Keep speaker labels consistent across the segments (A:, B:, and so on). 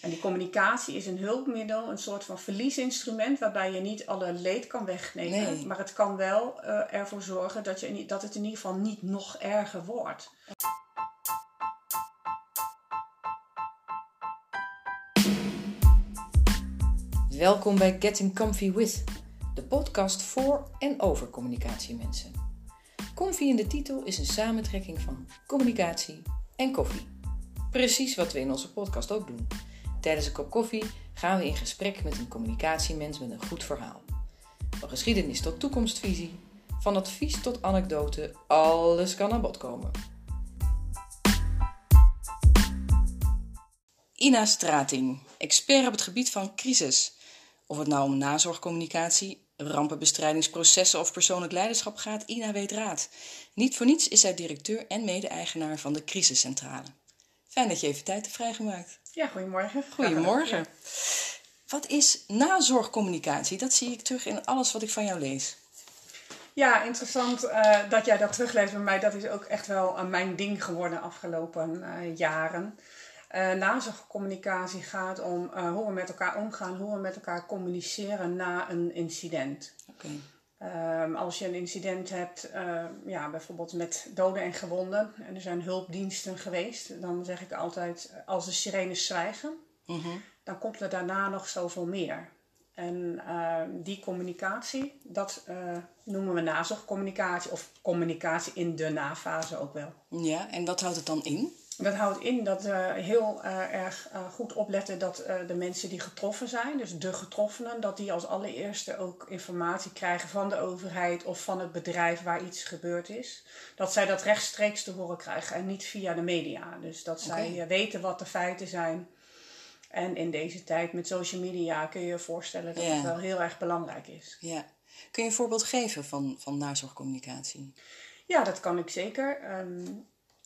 A: En die communicatie is een hulpmiddel, een soort van verliesinstrument, waarbij je niet alle leed kan wegnemen.
B: Nee.
A: Maar het kan wel eh, ervoor zorgen dat, je, dat het in ieder geval niet nog erger wordt.
B: Welkom bij Getting Comfy With, de podcast voor en over communicatiemensen. Comfy in de titel is een samentrekking van communicatie en koffie. Precies wat we in onze podcast ook doen. Tijdens een kop koffie gaan we in gesprek met een communicatiemens met een goed verhaal. Van geschiedenis tot toekomstvisie, van advies tot anekdote, alles kan aan bod komen. Ina Strating, expert op het gebied van crisis. Of het nou om nazorgcommunicatie, rampenbestrijdingsprocessen of persoonlijk leiderschap gaat, Ina weet raad. Niet voor niets is zij directeur en mede-eigenaar van de Crisiscentrale. Fijn dat je even tijd hebt vrijgemaakt.
A: Ja, goedemorgen.
B: Goedemorgen.
A: Ja.
B: Wat is nazorgcommunicatie? Dat zie ik terug in alles wat ik van jou lees.
A: Ja, interessant eh, dat jij dat terugleest bij mij. Dat is ook echt wel eh, mijn ding geworden de afgelopen eh, jaren. Nazorgcommunicatie gaat om hoe we met elkaar omgaan, hoe we met elkaar communiceren na een incident.
B: Oké.
A: Ehm, als je een incident hebt, eh, ja, bijvoorbeeld met doden en gewonden, en er zijn hulpdiensten geweest, dan zeg ik altijd: als de sirenes zwijgen,
B: Mhm.
A: dan komt er daarna nog zoveel meer. En ehm, die communicatie, dat eh, noemen we nazorgcommunicatie of communicatie in de nafase ook wel.
B: Ja, en wat houdt het dan in?
A: Dat houdt in dat we heel eh, erg eh, goed opletten dat eh, de mensen die getroffen zijn, dus de getroffenen, dat die als allereerste ook informatie krijgen van de overheid of van het bedrijf waar iets gebeurd is. Dat zij dat rechtstreeks te horen krijgen en niet via de media. Dus dat zij weten wat de feiten zijn. En in deze tijd met social media kun je je voorstellen dat
B: Ja.
A: het wel heel erg belangrijk is.
B: Ja. Kun je een voorbeeld geven van, van nazorgcommunicatie?
A: Ja, dat kan ik zeker. Ehm,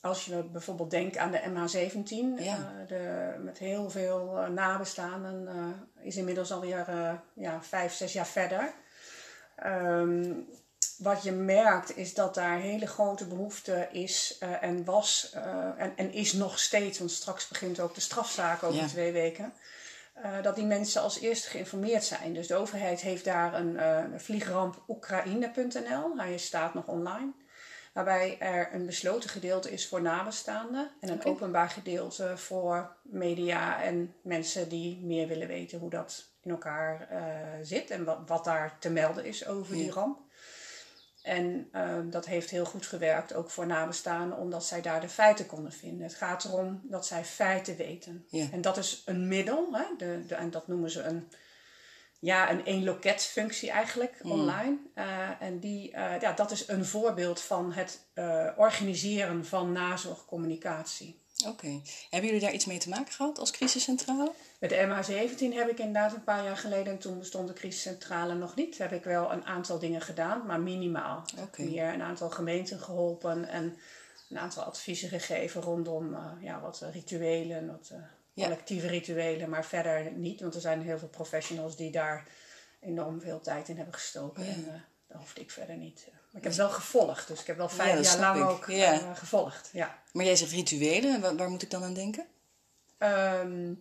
A: als je bijvoorbeeld denkt aan de MH17,
B: Ja.
A: eh, de, met heel veel eh, nabestaanden, eh, is inmiddels alweer ja, vijf, zes jaar verder. Ehm, wat je merkt is dat daar hele grote behoefte is en was en, en is nog steeds, want straks begint ook de strafzaak over
B: Ja.
A: twee weken. dat die mensen als eerste geïnformeerd zijn. Dus de overheid heeft daar een, vliegramp oekraïne.nl. Hij staat nog online. Waarbij er een besloten gedeelte is voor nabestaanden en een openbaar gedeelte voor media en mensen die meer willen weten hoe dat in elkaar eh, zit en wat, wat daar te melden is over die ramp. En eh, dat heeft heel goed gewerkt, ook voor nabestaanden, omdat zij daar de feiten konden vinden. Het gaat erom dat zij feiten weten.
B: Ja.
A: En dat is een middel, hè? De, de, en dat noemen ze een, ja, een één loket-functie eigenlijk
B: Mm.
A: online. Eh, en die, eh, ja, dat is een voorbeeld van het eh, organiseren van nazorgcommunicatie.
B: Oké. Hebben jullie daar iets mee te maken gehad als crisiscentrale?
A: Met de MH17 heb ik inderdaad een paar jaar geleden, en toen bestond de crisiscentrale nog niet, heb ik wel een aantal dingen gedaan, maar minimaal.
B: Oké.
A: Meer een aantal gemeenten geholpen en een aantal adviezen gegeven rondom ja, wat rituelen, wat. Collectieve rituelen, maar verder niet, want er zijn heel veel professionals die daar enorm veel tijd in hebben gestoken. En uh, dat hoefde ik verder niet. Maar ik heb het wel gevolgd, dus ik heb wel vijf jaar lang
B: ik.
A: ook
B: Ja.
A: eh, gevolgd. Ja.
B: Maar jij zegt rituelen, waar, waar moet ik dan aan denken?
A: Ehm,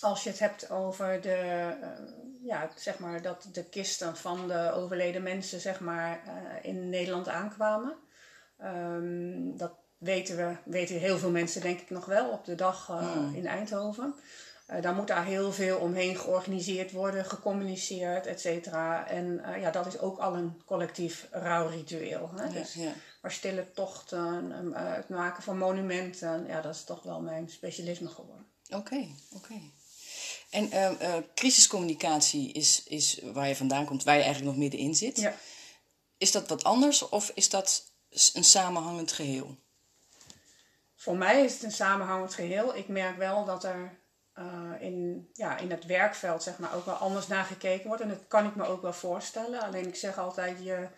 A: als je het hebt over de, eh, ja, zeg maar dat de kisten van de overleden mensen zeg maar, eh, in Nederland aankwamen. Ehm, dat weten we, weten heel veel mensen denk ik nog wel op de dag eh,
B: Hmm.
A: in Eindhoven. Eh, dan moet daar heel veel omheen georganiseerd worden, gecommuniceerd, et cetera. En eh, ja, dat is ook al een collectief rouwritueel. Hè?
B: Ja,
A: Dus
B: ja.
A: maar stille tochten, het maken van monumenten, ja, dat is toch wel mijn specialisme geworden.
B: Oké, oké. En ehm, eh, crisiscommunicatie is, is waar je vandaan komt, waar je eigenlijk nog middenin zit.
A: Ja.
B: Is dat wat anders of is dat een samenhangend geheel?
A: Voor mij is het een samenhangend geheel. Ik merk wel dat er eh, in, ja, in het werkveld zeg maar, ook wel anders naar gekeken wordt. En dat kan ik me ook wel voorstellen. Alleen ik zeg altijd, je,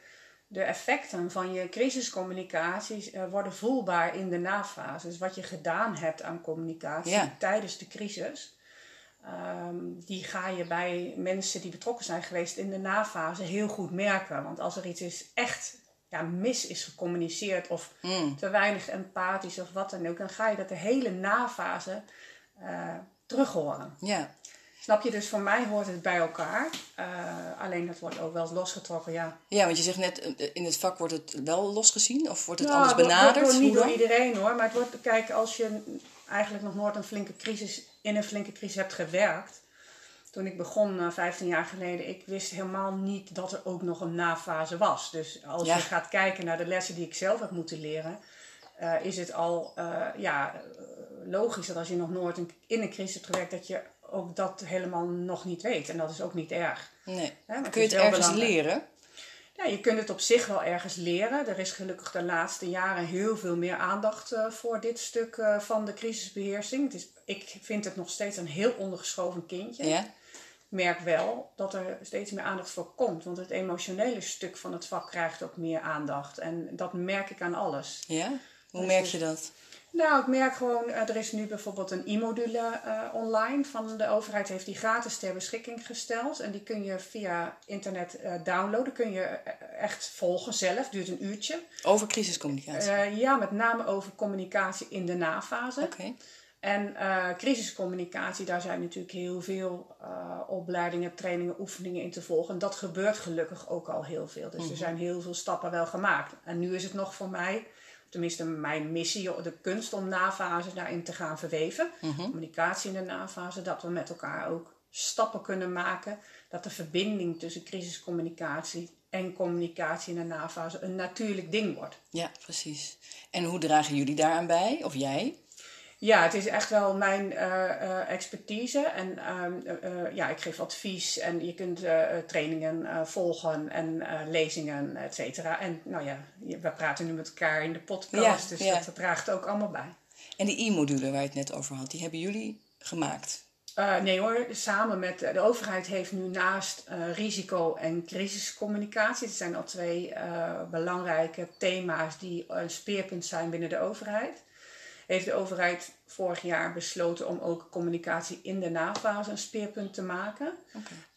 A: de effecten van je crisiscommunicaties eh, worden voelbaar in de nafase. Dus wat je gedaan hebt aan communicatie
B: Ja.
A: tijdens de crisis. ehm, die ga je bij mensen die betrokken zijn geweest in de nafase heel goed merken. Want als er iets is echt ja, mis is gecommuniceerd of
B: Mm.
A: te weinig empathisch of wat dan ook, dan ga je dat de hele nafase eh, terug horen.
B: Ja.
A: Snap je? Dus voor mij hoort het bij elkaar. Uh, alleen dat wordt ook wel eens losgetrokken, ja.
B: Ja, want je zegt net, eh, in het vak wordt het wel losgezien? Of wordt het nou, anders benaderd?
A: Door, door, niet door iedereen hoor. Maar het wordt, kijk, als je eigenlijk nog nooit een flinke crisis, in een flinke crisis hebt gewerkt. Toen ik begon, uh, 15 jaar geleden, ik wist helemaal niet dat er ook nog een nafase was. Dus als je gaat kijken naar de lessen die ik zelf heb moeten leren, uh, is het al ja, logisch dat als je nog nooit in een crisis hebt gewerkt, dat je ook dat helemaal nog niet weet. En dat is ook niet erg.
B: Nee. Kun je het, ergens leren?
A: Ja, je kunt het op zich wel ergens leren. Er is gelukkig de laatste jaren heel veel meer aandacht uh, voor dit stuk uh, van de crisisbeheersing. Het is, ik vind het nog steeds een heel ondergeschoven kindje. Ja. Merk wel dat er steeds meer aandacht voor komt. Want het emotionele stuk van het vak krijgt ook meer aandacht. En dat merk ik aan alles.
B: Ja? Hoe dus merk je dat?
A: Nou, ik merk gewoon, uh, er is nu bijvoorbeeld een e-module uh, online van de overheid, heeft die gratis ter beschikking gesteld. En die kun je via internet uh, downloaden, kun je echt volgen zelf, duurt een uurtje.
B: Over crisiscommunicatie?
A: ja, met name over communicatie in de nafase.
B: Oké.
A: En crisiscommunicatie, daar zijn natuurlijk heel veel opleidingen, trainingen, oefeningen in te volgen. En dat gebeurt gelukkig ook al heel veel. Dus mm -hmm. er zijn heel veel stappen wel gemaakt. En nu is het nog voor mij tenminste mijn missie, de kunst om nafase daarin te gaan verweven. Mhm. Communicatie in de nafase, dat we met elkaar ook stappen kunnen maken. Dat de verbinding tussen crisiscommunicatie en communicatie in de nafase een natuurlijk ding wordt.
B: Ja, precies. En hoe dragen jullie daaraan bij, of jij?
A: Ja, het is echt wel mijn uh, expertise. En uh, ja, ik geef advies en je kunt trainingen volgen en lezingen, et cetera. En nou ja, we praten nu met elkaar in de podcast, dus dat draagt ook allemaal bij.
B: En die e-module waar je het net over had, die hebben jullie gemaakt?
A: nee hoor, samen met de overheid heeft nu naast risico- en crisiscommunicatie, dat zijn al twee belangrijke thema's die een speerpunt zijn binnen de overheid heeft de overheid vorig jaar besloten om ook communicatie in de nafase een speerpunt te maken.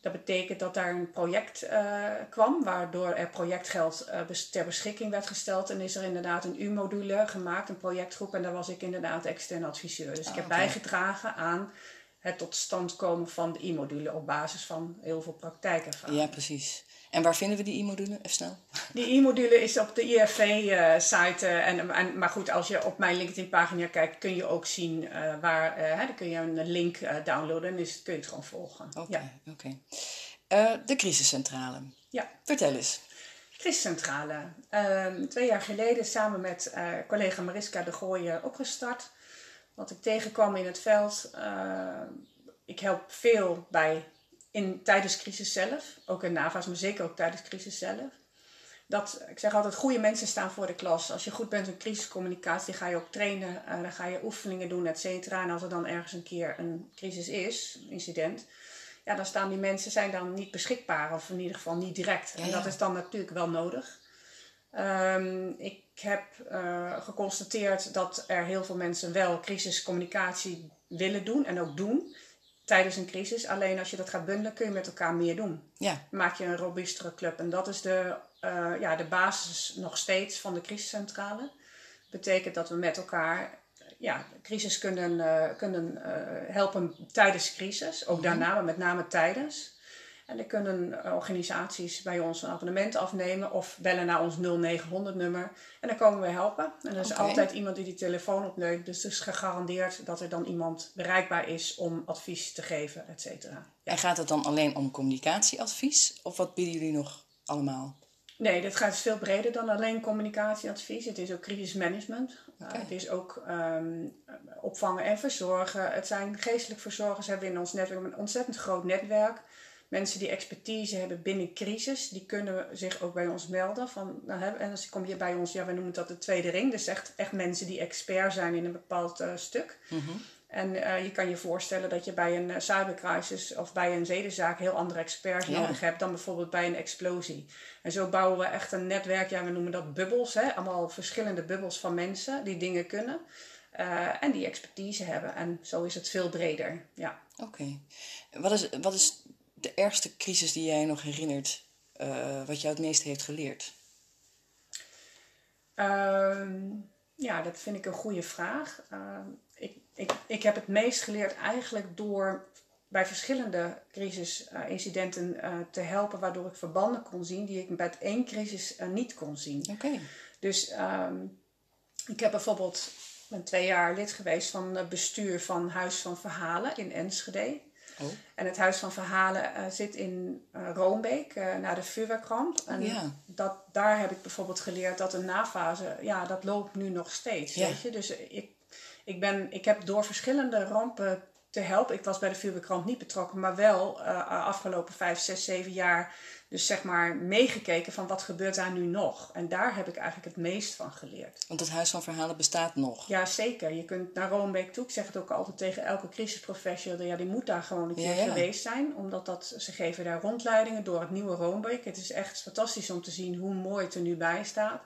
A: Dat betekent dat daar een project uh, kwam, waardoor er projectgeld uh, ter beschikking werd gesteld. En is er inderdaad een U-module gemaakt, een projectgroep, en daar was ik inderdaad extern adviseur. Dus ik heb ah, bijgedragen aan het tot stand komen van de e-module op basis van heel veel praktijkervaring.
B: Ja, precies. En waar vinden we die e-module? Even snel.
A: Die e-module is op de IFV-site. Uh, en, en, maar goed, als je op mijn LinkedIn-pagina kijkt, kun je ook zien uh, waar. Uh, hè, dan kun je een link downloaden en dus kun je het gewoon volgen.
B: Oké, ja. oké. de crisiscentrale.
A: Ja.
B: Vertel eens.
A: Crisiscentrale. Ehm, twee jaar geleden samen met collega Mariska de Gooijen opgestart. Wat ik tegenkwam in het veld. ik help veel bij in, tijdens crisis zelf, ook in NAVA's, maar zeker ook tijdens crisis zelf. Dat, ik zeg altijd, goede mensen staan voor de klas. Als je goed bent in crisiscommunicatie, ga je ook trainen, uh, dan ga je oefeningen doen, et cetera. En als er dan ergens een keer een crisis is, een incident, ja, dan staan die mensen zijn dan niet beschikbaar, of in ieder geval niet direct. En dat is dan natuurlijk wel nodig. Um, ik heb uh, geconstateerd dat er heel veel mensen wel crisiscommunicatie willen doen en ook doen tijdens een crisis. Alleen als je dat gaat bundelen, kun je met elkaar meer doen.
B: Ja.
A: Maak je een robuustere club. En dat is de, uh, ja, de basis nog steeds van de crisiscentrale. Betekent dat we met elkaar ja, crisis kunnen, uh, kunnen uh, helpen tijdens crisis. Ook mm daarna, maar met name tijdens. En dan kunnen organisaties bij ons een abonnement afnemen of bellen naar ons 0900 nummer. En dan komen we helpen. En er is altijd iemand die die telefoon opneemt. Dus het is gegarandeerd dat er dan iemand bereikbaar is om advies te geven, et cetera.
B: Ja. En gaat het dan alleen om communicatieadvies? Of wat bieden jullie nog allemaal?
A: Nee, dat gaat veel breder dan alleen communicatieadvies. Het is ook crisismanagement. Okay. Uh, het is ook um, opvangen en verzorgen. Het zijn geestelijk verzorgers hebben in ons netwerk een ontzettend groot netwerk mensen die expertise hebben binnen crisis, die kunnen zich ook bij ons melden. Van, nou, hè, en dan kom je bij ons, ja, we noemen dat de tweede ring. Dus echt, echt mensen die expert zijn in een bepaald uh, stuk.
B: Mm -hmm.
A: En uh, je kan je voorstellen dat je bij een uh, cybercrisis of bij een zedenzaak heel andere experts ja. nodig hebt dan bijvoorbeeld bij een explosie. En zo bouwen we echt een netwerk, ja, we noemen dat bubbels, hè, allemaal verschillende bubbels van mensen die dingen kunnen. en die expertise hebben. En zo is het veel breder. Ja.
B: Oké. Okay. Wat, is, wat is de ergste crisis die jij nog herinnert, uh, wat jou het meest heeft geleerd?
A: Uh, ja, dat vind ik een goede vraag. Uh, ik, ik, ik heb het meest geleerd eigenlijk door bij verschillende crisisincidenten uh, te helpen, waardoor ik verbanden kon zien die ik bij het één crisis niet kon zien.
B: Oké.
A: Dus ehm, ik heb bijvoorbeeld ben twee jaar lid geweest van het bestuur van Huis van Verhalen in Enschede. Oh. En het Huis van Verhalen uh, zit in uh, Roombeek, uh, naar de vuurwerkramp. En
B: ja.
A: dat, daar heb ik bijvoorbeeld geleerd dat een nafase, ja, dat loopt nu nog steeds.
B: Ja.
A: Weet je? Dus ik, ik, ben, ik heb door verschillende rampen te helpen. Ik was bij de vuurwerkramp niet betrokken, maar wel afgelopen vijf, zes, zeven jaar dus zeg maar meegekeken van wat gebeurt daar nu nog. En daar heb ik eigenlijk het meest van geleerd.
B: Want het Huis van Verhalen bestaat nog.
A: Ja, zeker. Je kunt naar Roombeek toe. Ik zeg het ook altijd tegen elke crisisprofessional. Ja, die moet daar gewoon een keer
B: Ja, ja.
A: geweest zijn. Omdat dat, ze geven daar rondleidingen door het nieuwe Roombeek. Het is echt fantastisch om te zien hoe mooi het er nu bij staat.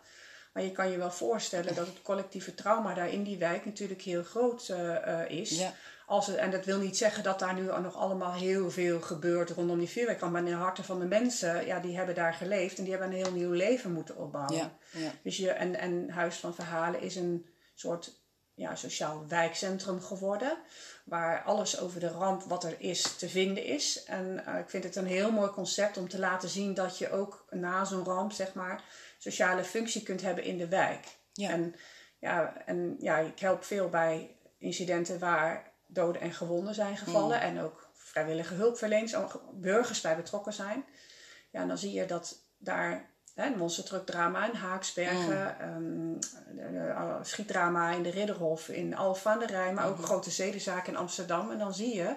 A: Maar je kan je wel voorstellen dat het collectieve trauma daar in die wijk natuurlijk heel groot eh, is.
B: Ja.
A: Als en dat wil niet zeggen dat daar nu nog allemaal heel veel gebeurt rondom die vuurwerkramp. Maar in de harten van de mensen, ja, die hebben daar geleefd. En die hebben een heel nieuw leven moeten opbouwen.
B: Ja, ja.
A: Dus je, en, en Huis van Verhalen is een soort ja, sociaal wijkcentrum geworden. Waar alles over de ramp wat er is te vinden is. En eh, ik vind het een heel mooi concept om te laten zien dat je ook na zo'n ramp, zeg maar, sociale functie kunt hebben in de wijk.
B: Ja.
A: En, ja, en ja, ik help veel bij incidenten waar doden en gewonden zijn gevallen. En ook vrijwillige hulpverleners, burgers bij betrokken zijn. Ja, en dan zie je dat daar hè, monstertruckdrama in Haaksbergen, ehm, de- de- uh, schietdrama in de Ridderhof, in aan de Rijn, maar ook grote zedenzaken in Amsterdam. En dan zie je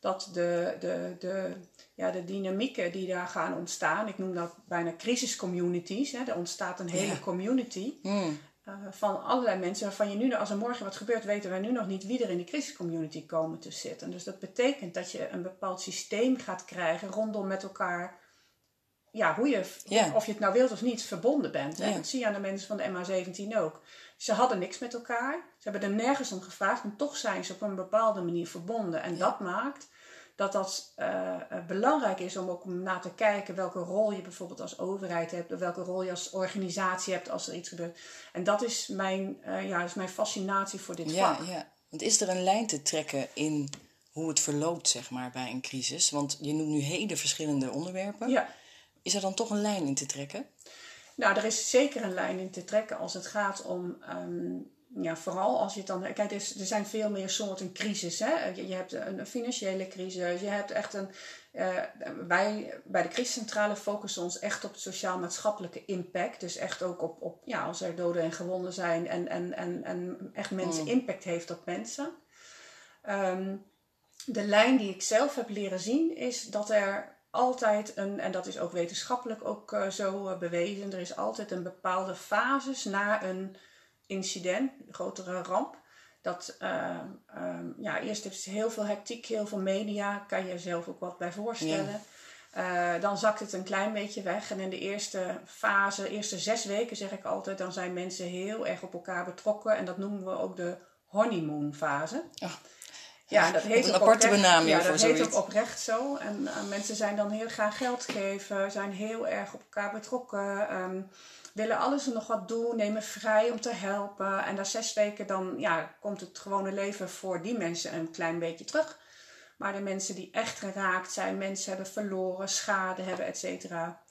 A: dat de, de, de, ja, de dynamieken die daar gaan ontstaan, ik noem dat bijna crisiscommunities, hè, er ontstaat een hele community
B: Hmm.
A: Eh, van allerlei mensen waarvan je nu, als er morgen wat gebeurt, weten wij nu nog niet wie er in die crisiscommunity komen te zitten. Dus dat betekent dat je een bepaald systeem gaat krijgen rondom met elkaar, ja, hoe je, of je het nou wilt of niet, verbonden bent. Dat zie je aan de mensen van de MH17 ook. Ze hadden niks met elkaar, ze hebben er nergens om gevraagd, en toch zijn ze op een bepaalde manier verbonden. En dat maakt dat dat eh, eh, belangrijk is om ook naar te kijken welke rol je bijvoorbeeld als overheid hebt, of welke rol je als organisatie hebt als er iets gebeurt. En dat is mijn, eh, ja, is mijn fascinatie voor dit
B: Ja,
A: vak.
B: ja. Want is er een lijn te trekken in hoe het verloopt, zeg maar, bij een crisis? Want je noemt nu hele verschillende onderwerpen.
A: Ja.
B: Is er dan toch een lijn in te trekken?
A: Nou, er is zeker een lijn in te trekken als het gaat om, ehm, ja, vooral als je het dan, kijk, er, zijn veel meer soorten crisis. Hè? Je, hebt een, financiële crisis, je hebt echt een, eh, wij bij de crisiscentrale focussen ons echt op het sociaal-maatschappelijke impact. Dus echt ook op, op ja, als er doden en gewonden zijn en, en, en, en echt mensen impact heeft op mensen. Ehm, de lijn die ik zelf heb leren zien is dat er altijd een, en dat is ook wetenschappelijk ook eh, zo eh, bewezen, er is altijd een bepaalde fases na een incident, een grotere ramp. Dat, eh, ehm, ja, eerst is heel veel hectiek, heel veel media, kan je zelf ook wat bij voorstellen. Eh, dan zakt het een klein beetje weg. En in de eerste fase, eerste zes weken zeg ik altijd, dan zijn mensen heel erg op elkaar betrokken. En dat noemen we ook de honeymoon fase.
B: Ah.
A: Ja, dat heet
B: een
A: ook
B: aparte
A: oprecht-
B: benaming
A: ja, dat heet ook oprecht zo. En eh, mensen zijn dan heel graag geld geven, zijn heel erg op elkaar betrokken, ehm, willen alles en nog wat doen, nemen vrij om te helpen. En na zes weken dan ja, komt het gewone leven voor die mensen een klein beetje terug. Maar de mensen die echt geraakt zijn, mensen hebben verloren, schade hebben, et cetera.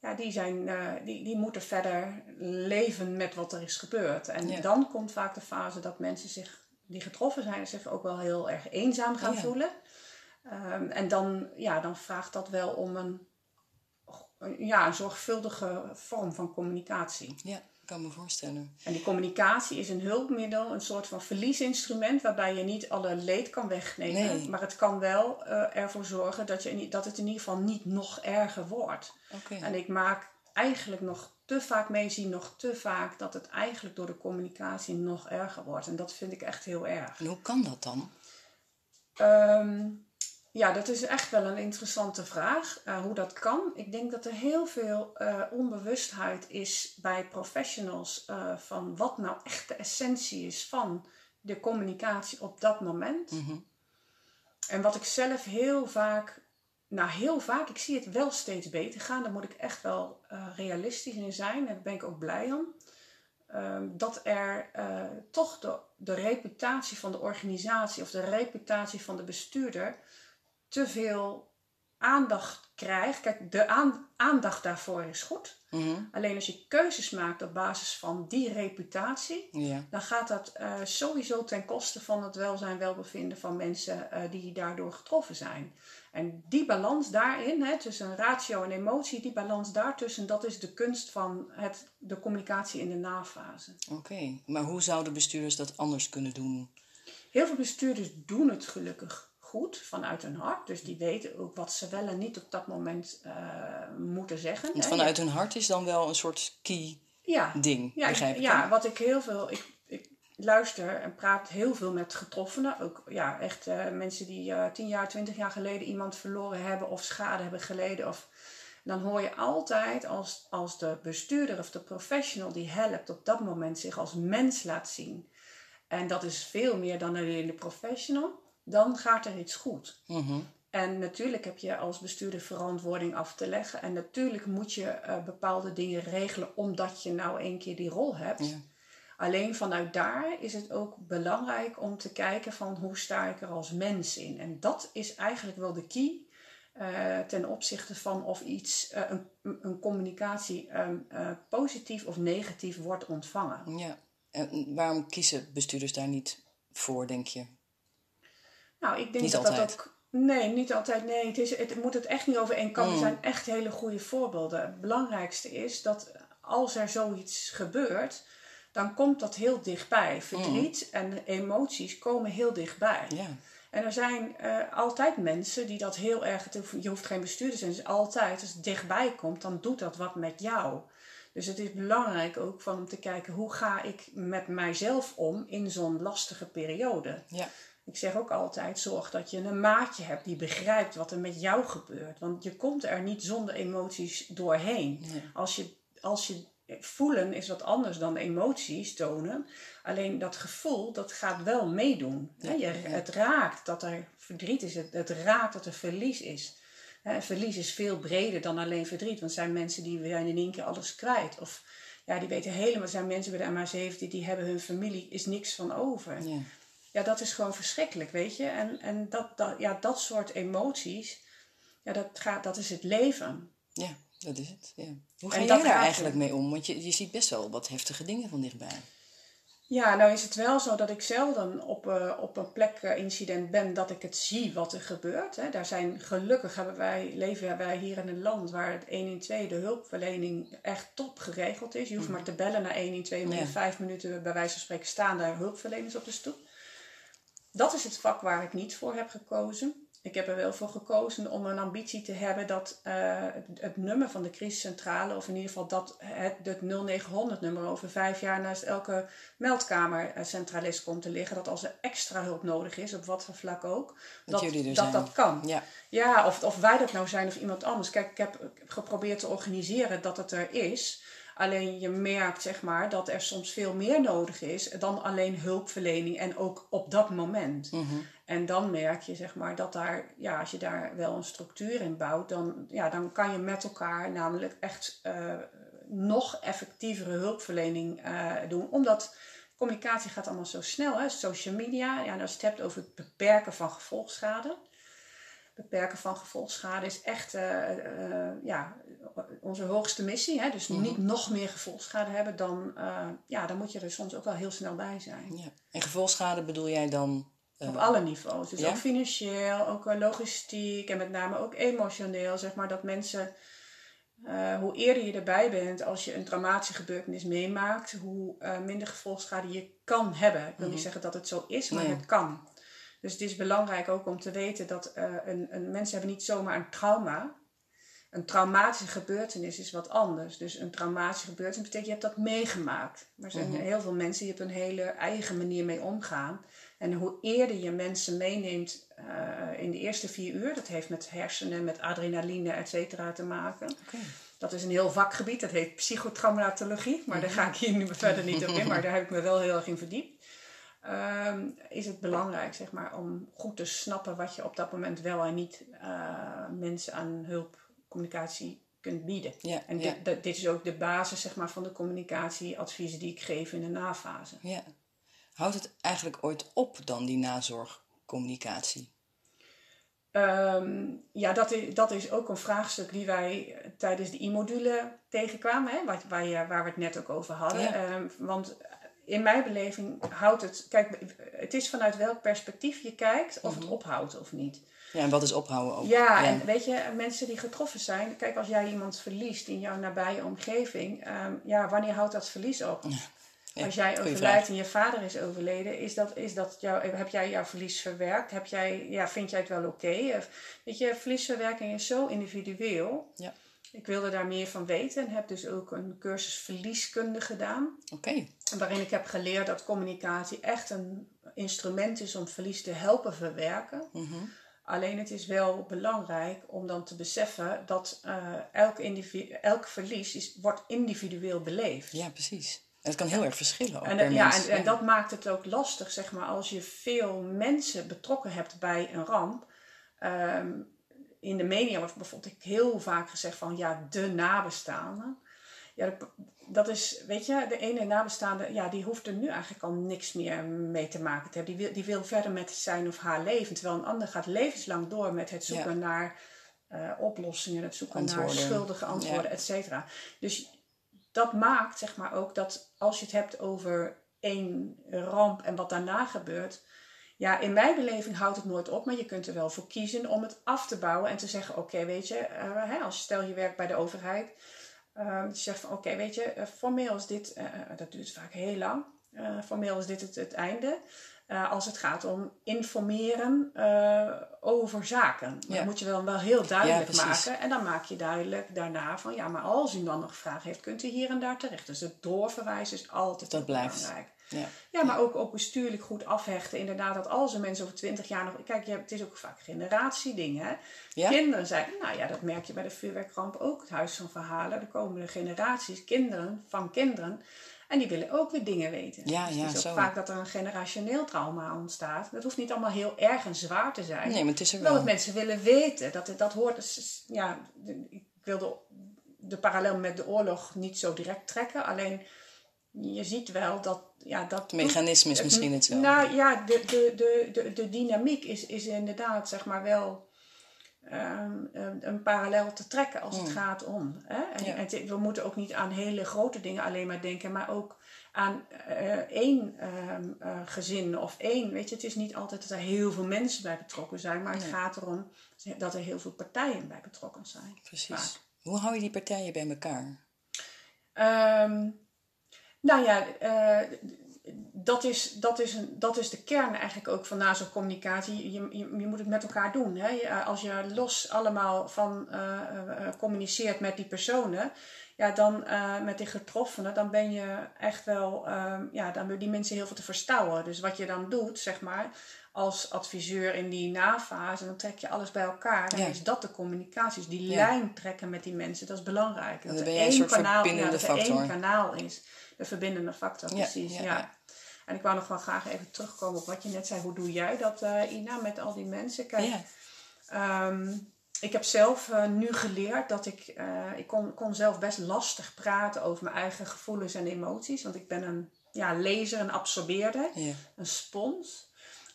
A: Ja, die, zijn, eh, die, die moeten verder leven met wat er is gebeurd. En
B: Ja.
A: dan komt vaak de fase dat mensen zich, die getroffen zijn, zich ook wel heel erg eenzaam gaan
B: Ja.
A: voelen. Ehm, en dan, ja, dan vraagt dat wel om een, ja, een zorgvuldige vorm van communicatie.
B: Ja, ik kan me voorstellen.
A: En die communicatie is een hulpmiddel, een soort van verliesinstrument, waarbij je niet alle leed kan wegnemen.
B: Nee.
A: Maar het kan wel eh, ervoor zorgen dat, je, dat het in ieder geval niet nog erger wordt.
B: Oké.
A: En ik maak eigenlijk nog te vaak mee, zie nog te vaak dat het eigenlijk door de communicatie nog erger wordt. En dat vind ik echt heel erg.
B: En hoe kan dat dan?
A: Ehm, ja, dat is echt wel een interessante vraag. eh, hoe dat kan. Ik denk dat er heel veel eh, onbewustheid is bij professionals eh, van wat nou echt de essentie is van de communicatie op dat moment.
B: Mhm.
A: En wat ik zelf heel vaak, nou heel vaak, ik zie het wel steeds beter gaan. Daar moet ik echt wel realistisch in zijn. En daar ben ik ook blij om. ehm, dat er toch de, de reputatie van de organisatie of de reputatie van de bestuurder te veel aandacht krijgt. Kijk, de aan- aandacht daarvoor is goed.
B: Mhm.
A: Alleen als je keuzes maakt op basis van die reputatie,
B: Ja.
A: dan gaat dat eh, sowieso ten koste van het welzijn, welbevinden van mensen eh, die daardoor getroffen zijn. En die balans daarin, hè, tussen ratio en emotie, die balans daartussen, dat is de kunst van het, de communicatie in de nafase.
B: Oké, maar hoe zouden bestuurders dat anders kunnen doen?
A: Heel veel bestuurders doen het gelukkig goed vanuit hun hart. Dus die weten ook wat ze wel en niet op dat moment eh, moeten zeggen.
B: Want vanuit hun hart is dan wel een soort key
A: ja,
B: ding,
A: Ja,
B: begrijp ik?
A: ja wat ik heel veel. Ik, ik luister en praat heel veel met getroffenen. Ook ja, echt eh, mensen die eh, tien jaar, twintig jaar geleden iemand verloren hebben of schade hebben geleden. Of, dan hoor je altijd als, als de bestuurder of de professional die helpt op dat moment zich als mens laat zien. En dat is veel meer dan alleen de professional. Dan gaat er iets goed.
B: Mhm.
A: En natuurlijk heb je als bestuurder verantwoording af te leggen. En natuurlijk moet je eh, bepaalde dingen regelen omdat je nou een keer die rol hebt.
B: Ja.
A: Alleen vanuit daar is het ook belangrijk om te kijken van hoe sta ik er als mens in. En dat is eigenlijk wel de key eh, ten opzichte van of iets, eh, een, een communicatie ehm, eh, positief of negatief wordt ontvangen.
B: ja. En waarom kiezen bestuurders daar niet voor, denk je?
A: Nou, ik denk
B: Niet
A: dat
B: altijd.
A: dat ook. Nee, niet altijd. Nee, het, is, het moet het echt niet over één.
B: Mm.
A: Er zijn echt hele goede voorbeelden. Het belangrijkste is dat als er zoiets gebeurt, dan komt dat heel dichtbij. Verdriet en emoties komen heel dichtbij.
B: Ja.
A: En er zijn eh, altijd mensen die dat heel erg. Je hoeft geen bestuurder te zijn. Altijd, als het dichtbij komt, dan doet dat wat met jou. Dus het is belangrijk ook van om te kijken hoe ga ik met mijzelf om in zo'n lastige periode.
B: Ja.
A: Ik zeg ook altijd, zorg dat je een maatje hebt die begrijpt wat er met jou gebeurt. Want je komt er niet zonder emoties doorheen.
B: Nee.
A: Als, je, als je voelen is wat anders dan emoties tonen. Alleen dat gevoel, dat gaat wel meedoen. Je, Het raakt dat er verdriet is. Het, het raakt dat er verlies is. Hè, verlies is veel breder dan alleen verdriet. Want er zijn mensen die zijn in één keer alles kwijt. Of ja, die weten helemaal. Zijn mensen bij de MH17 die hebben hun familie, is niks van over.
B: Ja.
A: Ja, dat is gewoon verschrikkelijk, weet je. En, en dat, dat, ja, dat soort emoties, ja, dat, gaat, dat is het leven.
B: ja, dat is het. Ja. Hoe ga jij daar eigenlijk mee om? Want je, je ziet best wel wat heftige dingen van dichtbij.
A: Ja, nou is het wel zo dat ik zelden op, eh, op een plek eh, incident ben dat ik het zie wat er gebeurt. Hè. Daar zijn gelukkig hebben wij, leven wij hier in een land waar het 112 de hulpverlening echt top geregeld is. Je hoeft maar te bellen naar 112 en
B: Ja.
A: in vijf minuten bij wijze van spreken staan daar hulpverleners op de stoep. Dat is het vak waar ik niet voor heb gekozen. Ik heb er wel voor gekozen om een ambitie te hebben dat eh, het, het nummer van de crisiscentrale, of in ieder geval dat het, het 0900 nummer over vijf jaar naast elke meldkamercentralist komt te liggen. Dat als er extra hulp nodig is, op wat voor vlak ook,
B: Dat
A: dat dat, kan.
B: Ja.
A: Ja, of, of wij dat nou zijn of iemand anders. Kijk, ik heb geprobeerd te organiseren dat het er is. Alleen je merkt zeg maar dat er soms veel meer nodig is dan alleen hulpverlening en ook op dat moment.
B: Mhm.
A: En dan merk je zeg maar dat daar, ja, als je daar wel een structuur in bouwt, dan, ja, dan kan je met elkaar namelijk echt eh, nog effectievere hulpverlening eh, doen. Omdat communicatie gaat allemaal zo snel. Hè? Social media, ja, en als je het hebt over het beperken van gevolgschade. Beperken van gevolgschade is echt eh, ja, onze hoogste missie. Hè? Dus niet nog meer gevolgschade hebben, dan, eh, ja, dan moet je er soms ook wel heel snel bij zijn.
B: ja. En gevolgschade bedoel jij dan? eh,
A: Op alle niveaus. Dus
B: Ja?
A: ook financieel, ook eh, logistiek en met name ook emotioneel. Zeg maar dat mensen, hoe eerder je erbij bent als je een traumatische gebeurtenis meemaakt, hoe minder gevolgschade je kan hebben. Ik wil niet zeggen dat het zo is, maar
B: Nee.
A: het kan. Dus het is belangrijk ook om te weten dat een, een, mensen hebben niet zomaar een trauma. Een traumatische gebeurtenis is wat anders. Dus een traumatische gebeurtenis betekent je hebt dat meegemaakt. Maar er zijn heel veel mensen die op een hele eigen manier mee omgaan. En hoe eerder je mensen meeneemt eh, in de eerste vier uur, dat heeft met hersenen, met adrenaline, et cetera te maken.
B: Oké.
A: Dat is een heel vakgebied, dat heet psychotraumatologie, maar daar ga ik hier nu verder niet op in, maar daar heb ik me wel heel erg in verdiept. Ehm, is het belangrijk zeg maar, om goed te snappen wat je op dat moment wel en niet eh, mensen aan hulp, communicatie kunt bieden.
B: Ja,
A: En dit, dit is ook de basis zeg maar, van de communicatieadviezen die ik geef in de nafase.
B: Ja. Houdt het eigenlijk ooit op dan, die nazorgcommunicatie?
A: Ehm, ja, dat is, dat is ook een vraagstuk die wij eh, tijdens de I-module tegenkwamen, hè, waar, waar, je, waar we het net ook over hadden.
B: Ja.
A: Ehm, want in mijn beleving houdt het, kijk, het is vanuit welk perspectief je kijkt of het ophoudt of niet.
B: Ja, en wat is ophouden ook?
A: Ja, en weet je, mensen die getroffen zijn, kijk, als jij iemand verliest in jouw nabije omgeving, ehm, ja, wanneer houdt dat verlies op?
B: Ja,
A: als jij overlijdt en je vader is overleden, is dat, is dat jou, heb jij jouw verlies verwerkt? Heb jij, ja, vind jij het wel oké? Weet je, verliesverwerking is zo individueel.
B: Ja.
A: Ik wilde daar meer van weten en heb dus ook een cursus verlieskunde gedaan.
B: Oké,
A: Waarin ik heb geleerd dat communicatie echt een instrument is om verlies te helpen verwerken.
B: Mhm.
A: Alleen het is wel belangrijk om dan te beseffen dat eh, elk, elk verlies is, wordt individueel beleefd.
B: ja, precies. En het kan heel erg verschillen ook
A: En,
B: per
A: ja, en dat maakt het ook lastig, zeg maar, als je veel mensen betrokken hebt bij een ramp. Ehm, in de media wordt bijvoorbeeld heel vaak gezegd van ja, de nabestaanden. Ja, dat, is, weet je, de ene nabestaande, ja, die hoeft er nu eigenlijk al niks meer mee te maken te hebben. Die wil, die wil verder met zijn of haar leven. Terwijl een ander gaat levenslang door met het zoeken
B: Ja.
A: naar eh, oplossingen, het zoeken
B: Antwoorden.
A: naar schuldige antwoorden,
B: Ja.
A: et cetera. Dus dat maakt zeg maar ook dat als je het hebt over één ramp en wat daarna gebeurt. Ja, in mijn beleving houdt het nooit op, maar je kunt er wel voor kiezen om het af te bouwen en te zeggen: Oké, weet je, eh, hè, als stel je werkt bij de overheid, eh, je zegt van: Oké, weet je, eh, formeel is dit, eh, dat duurt vaak heel lang, Eh, formeel is dit het, het einde. Als het gaat om informeren over zaken. Maar
B: Ja.
A: Dat moet je wel, wel heel duidelijk maken. En dan maak je duidelijk daarna van ja, maar als u dan nog vragen heeft, kunt u hier en daar terecht. Dus het doorverwijzen is altijd
B: Dat blijft.
A: belangrijk.
B: Ja.
A: Ja, maar ook, ook bestuurlijk goed afhechten. Inderdaad, dat als er mensen over twintig jaar nog. Kijk, het is ook vaak generatiedingen. Hè?
B: Ja?
A: Kinderen zijn, nou ja, dat merk je bij de vuurwerkramp ook, het Huis van Verhalen. Er komen generaties, kinderen van kinderen. En die willen ook weer dingen weten.
B: Ja,
A: dus
B: ja,
A: het is ook
B: zo.
A: vaak dat er een generationeel trauma ontstaat. Dat hoeft niet allemaal heel erg en zwaar te zijn.
B: Nee, maar het is er
A: Wel dat mensen willen weten. Dat, dat hoort. dus, ja, ik wilde de parallel met de oorlog niet zo direct trekken. Alleen je ziet wel dat. Ja, dat
B: Het mechanisme is misschien het wel.
A: Nou ja, de, de, de, de, de dynamiek is, is inderdaad zeg maar wel. ehm, een, parallel te trekken als het gaat om. Hè? En,
B: Ja.
A: en het- we moeten ook niet aan hele grote dingen alleen maar denken, maar ook aan eh, één ehm, eh, gezin of één. Weet je, het is niet altijd dat er heel veel mensen bij betrokken zijn, maar het gaat erom dat er heel veel partijen bij betrokken zijn.
B: Precies.
A: Vaak.
B: Hoe hou je die partijen bij elkaar?
A: Ehm, nou ja, eh, dat, is, dat, is een, dat is de kern eigenlijk ook van nazorgcommunicatie. Je, je, je moet het met elkaar doen. Hè? Je- als je los allemaal van eh, eh, eh, communiceert met die personen, ja, dan eh, met die getroffenen, dan ben je echt wel, ehm, ja, dan hebben die mensen heel veel te verstouwen. Dus wat je dan doet, zeg maar, als adviseur in die nafase, dan trek je alles bij elkaar. En
B: Ja.
A: is dat de communicatie, dus die
B: Ja.
A: lijn trekken met die mensen, dat is belangrijk. Dat er één kanaal, ja, dat er één kanaal is. De verbindende factor, precies.
B: ja.
A: En ik wou nog wel graag even terugkomen op wat je net zei. Hoe doe jij dat, eh, Ina, met al die mensen? Kijk. Ehm, ik heb zelf eh, nu geleerd dat ik, eh, ik kon, kon zelf best lastig praten over mijn eigen gevoelens en emoties. Want ik ben een ja, lezer, een absorbeerder, een spons.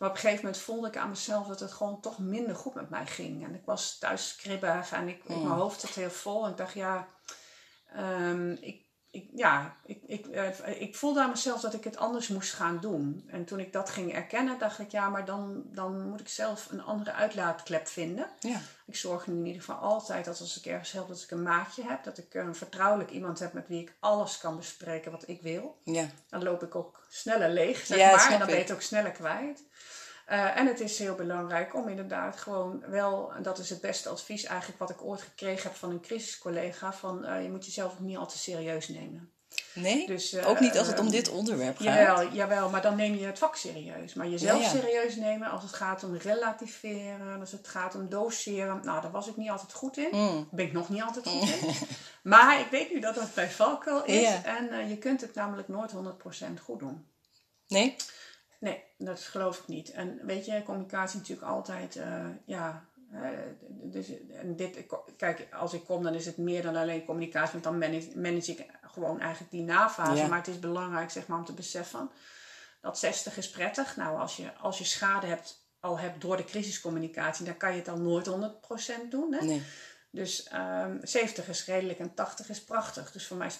A: Maar op een gegeven moment voelde ik aan mezelf dat het gewoon toch minder goed met mij ging. En ik was thuis kribbig en ik, ik- mijn hoofd zat heel vol. En ik dacht, ja, ehm, ik, ik, ja, ik, ik, eh, ik voelde aan mezelf dat ik het anders moest gaan doen. En toen ik dat ging erkennen, dacht ik, ja, maar dan, dan moet ik zelf een andere uitlaatklep vinden.
B: Ja.
A: Ik zorg in ieder geval altijd dat als ik ergens help, dat ik een maatje heb. Dat ik een vertrouwelijk iemand heb met wie ik alles kan bespreken wat ik wil.
B: Ja.
A: Dan loop ik ook sneller leeg, zeg
B: Ja,
A: maar. En dan ben je het ook sneller kwijt. Eh, en het is heel belangrijk om inderdaad gewoon wel, en dat is het beste advies eigenlijk wat ik ooit gekregen heb van een crisiscollega, van eh, je moet jezelf ook niet al te serieus nemen.
B: Nee?
A: Dus, eh,
B: ook niet als het om
A: ehm,
B: dit onderwerp gaat.
A: Jawel, jawel, maar dan neem je het vak serieus. Maar jezelf
B: Ja, ja.
A: serieus nemen als het gaat om relativeren, als het gaat om doseren. Nou, daar was ik niet altijd goed in.
B: Mm.
A: Ben ik nog niet altijd goed in. Maar ik weet nu dat dat bij valkuil is.
B: Ja.
A: En je kunt het namelijk nooit 100% goed doen.
B: Nee?
A: Nee, dat geloof ik niet. En weet je, communicatie is natuurlijk altijd, eh, ja, hè, dus en dit, kijk, als ik kom, dan is het meer dan alleen communicatie, want dan manage, manage ik gewoon eigenlijk die nafase.
B: Ja.
A: Maar het is belangrijk zeg maar, om te beseffen dat 60 is prettig. Nou, als je, als je schade hebt, al hebt door de crisiscommunicatie, dan kan je het dan nooit 100% doen. Hè?
B: Nee.
A: Dus ehm 70 is redelijk en 80 is prachtig. Dus voor mij is 80%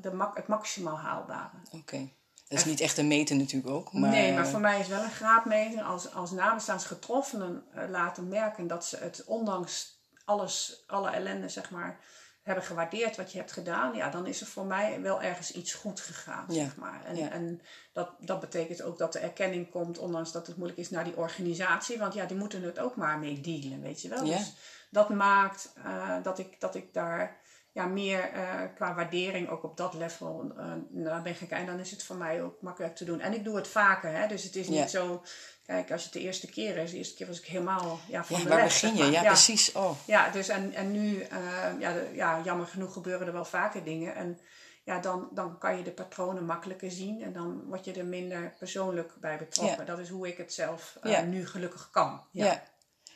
A: de mak het maximaal haalbare.
B: Oké. Dat is niet echt een meten natuurlijk ook. Maar,
A: Nee, maar voor mij is wel een graadmeter als, als nabestaans getroffenen eh, laten merken dat ze het ondanks alles, alle ellende zeg maar, hebben gewaardeerd wat je hebt gedaan. Ja, dan is er voor mij wel ergens iets goed gegaan,
B: Ja,
A: zeg maar. En,
B: ja.
A: en dat, dat betekent ook dat de erkenning komt, ondanks dat het moeilijk is, naar die organisatie. Want ja, die moeten het ook maar mee dealen, weet je wel.
B: Ja.
A: Dus dat maakt eh, dat, ik, dat ik daar ja, meer eh, qua waardering ook op dat level naar ben gegaan. En dan is het voor mij ook makkelijk te doen. En ik doe het vaker, hè. Dus het is niet
B: Ja.
A: zo... Kijk, als het de eerste keer is, de eerste keer was ik helemaal ja, van
B: Ja,
A: de
B: waar begin
A: zeg
B: je?
A: maar.
B: Ja, precies. Oh,
A: Ja, dus en, en nu, eh, ja, de- ja, jammer genoeg gebeuren er wel vaker dingen. En ja, dan, dan kan je de patronen makkelijker zien en dan word je er minder persoonlijk bij betrokken.
B: Ja.
A: Dat is hoe ik het zelf
B: Ja.
A: nu gelukkig kan.
B: ja.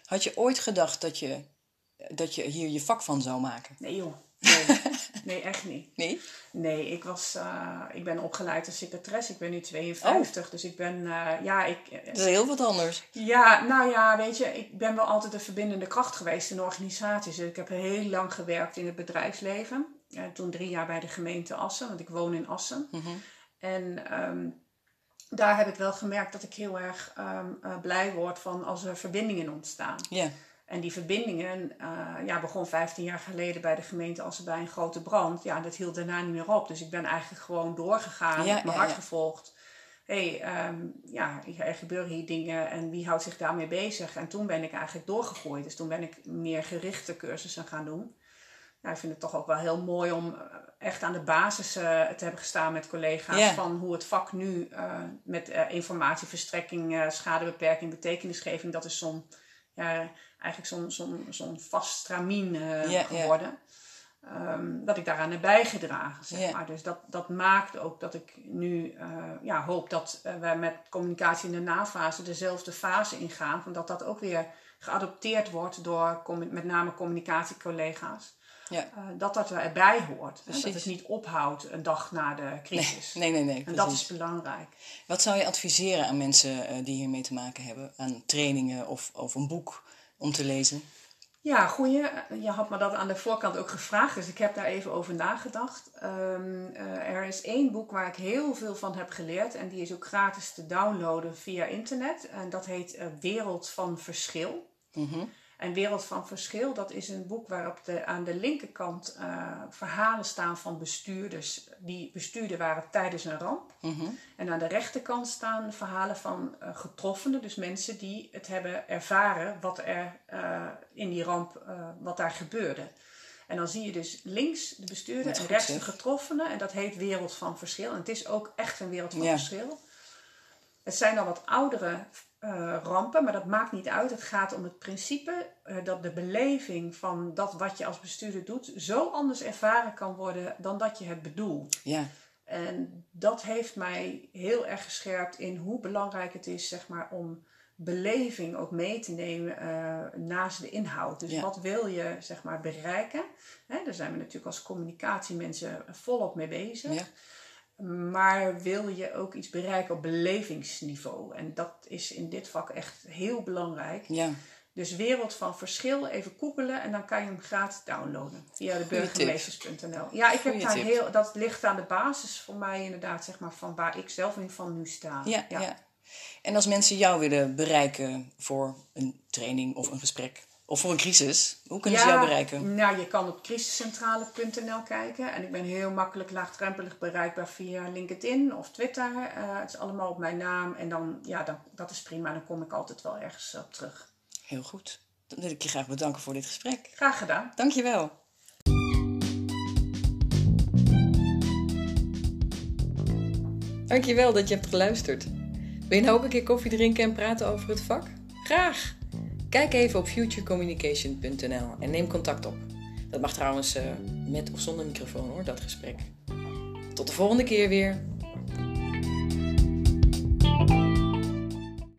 B: Had je ooit gedacht dat je, dat je hier je vak van zou maken?
A: Nee joh, nee. nee, echt niet.
B: Nee?
A: Nee, ik, was, eh, ik ben opgeleid als secretaresse. Ik ben nu 52, dus ik ben, eh, ja, ik,
B: Dat is heel wat anders.
A: Ja, nou ja, weet je, ik ben wel altijd een verbindende kracht geweest in organisaties. Ik heb heel lang gewerkt in het bedrijfsleven. En toen drie jaar bij de gemeente Assen, want ik woon in Assen.
B: Mhm.
A: En ehm, daar heb ik wel gemerkt dat ik heel erg ehm, eh, blij word van als er verbindingen ontstaan.
B: Ja,
A: En die verbindingen, eh, ja, begon 15 jaar geleden bij de gemeente Assen bij een grote brand. Ja, dat hield daarna niet meer op. Dus ik ben eigenlijk gewoon doorgegaan,
B: Ja,
A: mijn
B: ja,
A: hart
B: ja.
A: gevolgd. Hé, hey, ehm, ja, er gebeuren hier dingen en wie houdt zich daarmee bezig? En toen ben ik eigenlijk doorgegroeid. Dus toen ben ik meer gerichte cursussen gaan doen. Ja, ik vind het toch ook wel heel mooi om eh, echt aan de basis eh, te hebben gestaan met collega's. Van hoe het vak nu met informatieverstrekking, schadebeperking, betekenisgeving, dat is zo'n ja, eigenlijk zo'n zo'n zo'n vast stramien eh, geworden. Ehm, dat ik daaraan heb bijgedragen, zeg maar. Dus dat, dat maakt ook dat ik nu eh, ja, hoop dat eh, wij met communicatie in de nafase dezelfde fase ingaan. Van dat dat ook weer geadopteerd wordt door met name communicatiecollega's.
B: Ja.
A: Eh, dat dat erbij hoort. Dat het niet ophoudt een dag na de crisis.
B: Nee, nee, nee.
A: En dat is belangrijk.
B: Wat zou je adviseren aan mensen eh, die hiermee te maken hebben? Aan trainingen of, of een boek om te lezen?
A: Ja, goeie. Je had me dat aan de voorkant ook gevraagd, dus ik heb daar even over nagedacht. Ehm, eh, er is één boek waar ik heel veel van heb geleerd en die is ook gratis te downloaden via internet. En dat heet Wereld van Verschil.
B: Mhm.
A: En Wereld van Verschil, dat is een boek waarop de, aan de linkerkant eh, verhalen staan van bestuurders die bestuurder waren tijdens een ramp.
B: Mhm.
A: En aan de rechterkant staan verhalen van eh, getroffenen, dus mensen die het hebben ervaren wat er eh, in die ramp, wat daar gebeurde. En dan zie je dus links de bestuurder en rechts de getroffenen. En dat heet Wereld van Verschil. En het is ook echt een wereld van
B: Ja.
A: verschil. Het zijn al wat oudere eh, rampen, maar dat maakt niet uit. Het gaat om het principe eh, dat de beleving van dat wat je als bestuurder doet zo anders ervaren kan worden dan dat je het bedoelt.
B: Ja,
A: En dat heeft mij heel erg gescherpt in hoe belangrijk het is zeg maar, om beleving ook mee te nemen eh, naast de inhoud. Dus
B: Ja.
A: wat wil je zeg maar, bereiken? Hè, daar zijn we natuurlijk als communicatiemensen volop mee bezig.
B: ja.
A: Maar wil je ook iets bereiken op belevingsniveau? En dat is in dit vak echt heel belangrijk.
B: ja.
A: Dus Wereld van Verschil, even googelen en dan kan je hem gratis downloaden via de burgemeesters.nl. Ja, ik heb daar heel, dat ligt aan de basis voor mij inderdaad, zeg maar, van waar ik zelf in van nu sta.
B: Ja, ja. En als mensen jou willen bereiken voor een training of een gesprek of voor een crisis, hoe kunnen ze jou bereiken?
A: Nou, je kan op crisiscentrale.nl kijken. En ik ben heel makkelijk laagdrempelig bereikbaar via LinkedIn of Twitter. Eh, het is allemaal op mijn naam. En dan, ja, dan, dat is prima. Dan kom ik altijd wel ergens op terug.
B: Heel goed. Dan wil ik je graag bedanken voor dit gesprek.
A: Graag gedaan.
B: Dankjewel. Dankjewel dat je hebt geluisterd. Wil je nou ook een keer koffie drinken en praten over het vak? Graag! Kijk even op futurecommunication.nl en neem contact op. Dat mag trouwens eh, met of zonder microfoon hoor, dat gesprek. Tot de volgende keer weer.